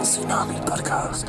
Tsunami Podcast.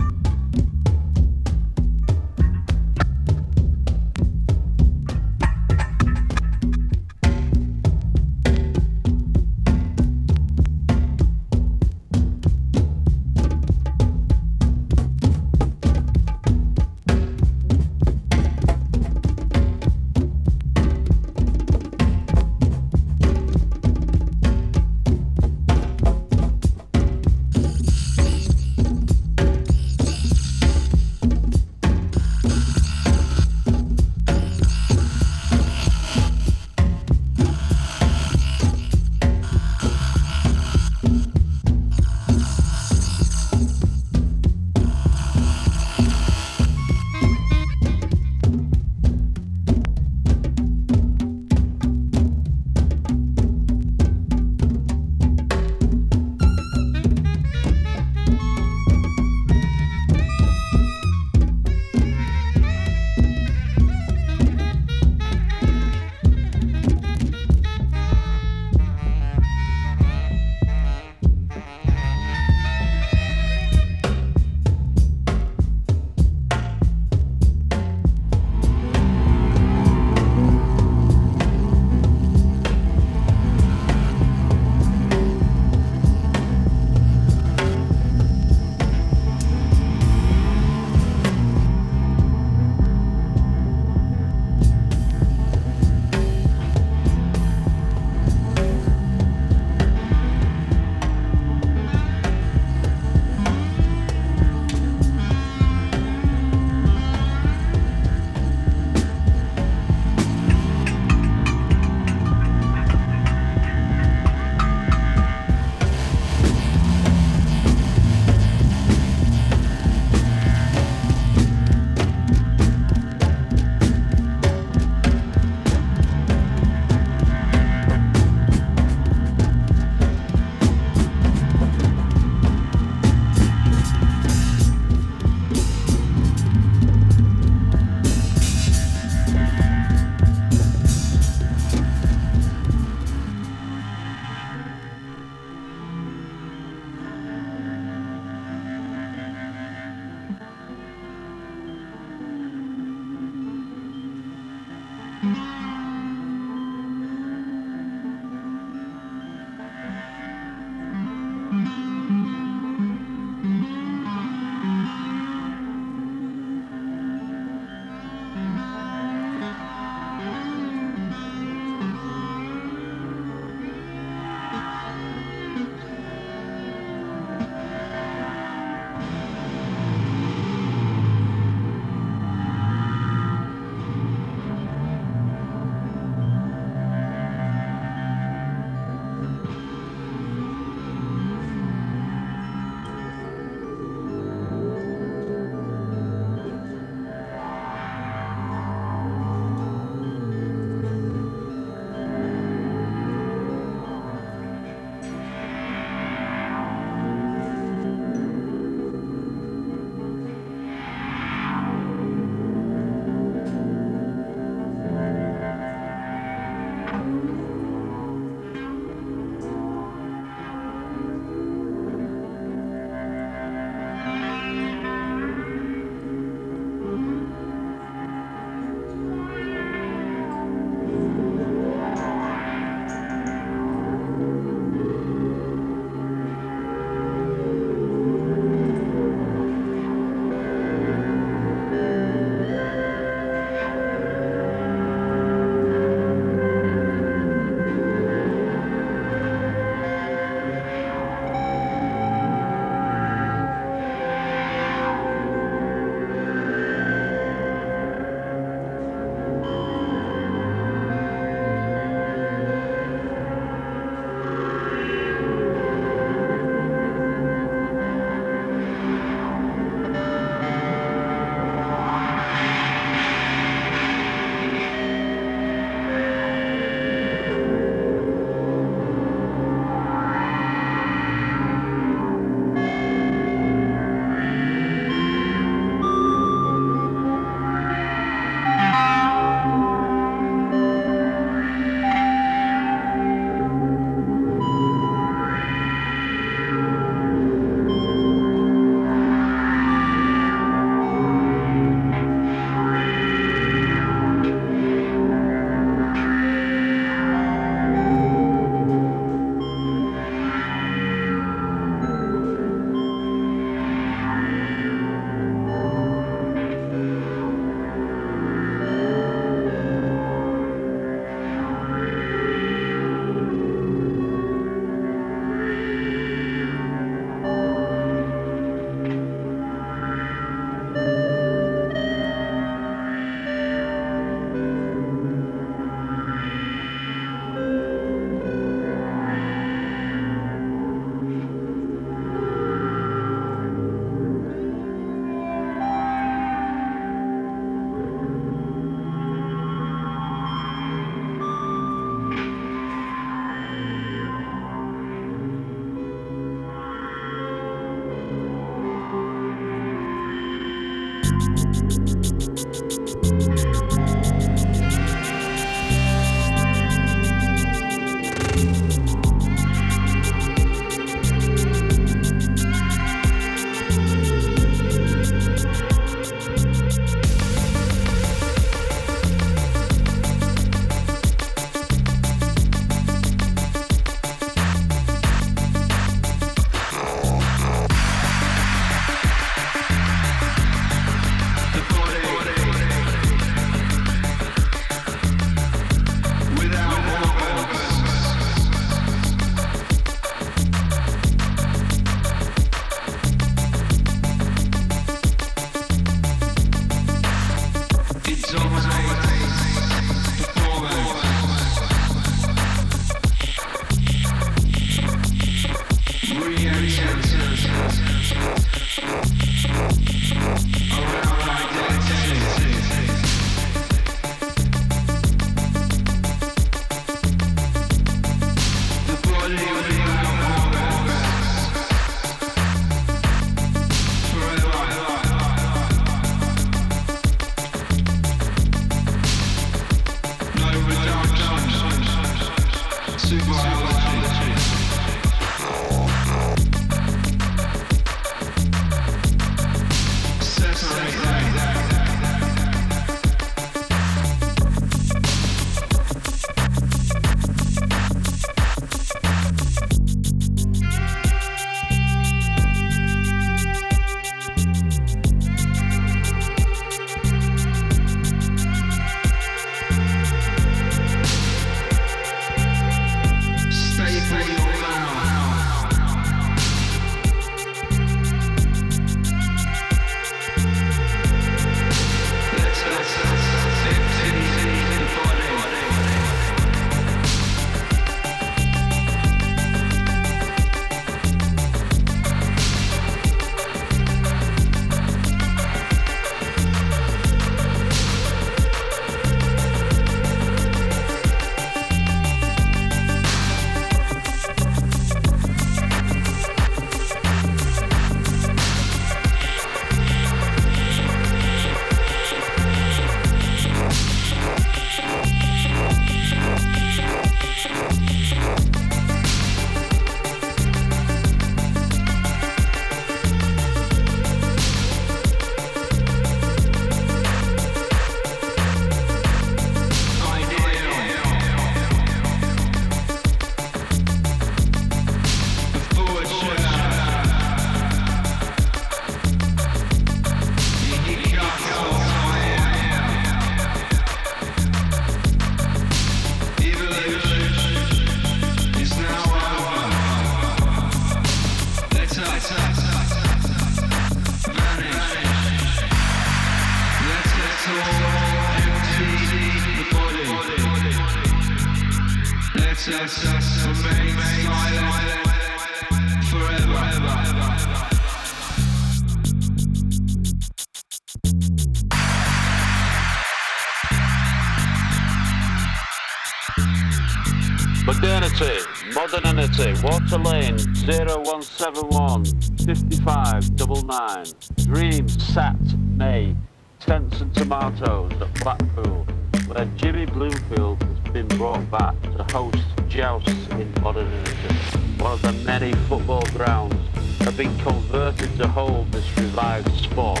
Water Lane 0171 5599. Dream Sat May, Tents and Tomatoes at Blackpool, where Jimmy Bloomfield has been brought back to host jousts in modern Modernity. One of the many football grounds have been converted to hold this revived sport.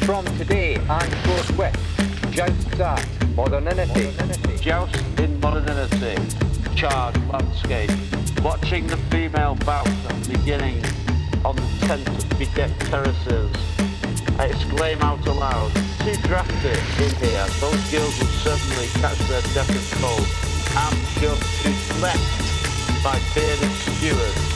From today I'm and forthwith, jousts at Modernity. Joust in modernity, charred landscape, watching the female bouncer beginning on the tent bedecked terraces. I exclaim out aloud, too drafty in here, those girls will certainly catch their death of cold. I'm just too slept by bearded stewards.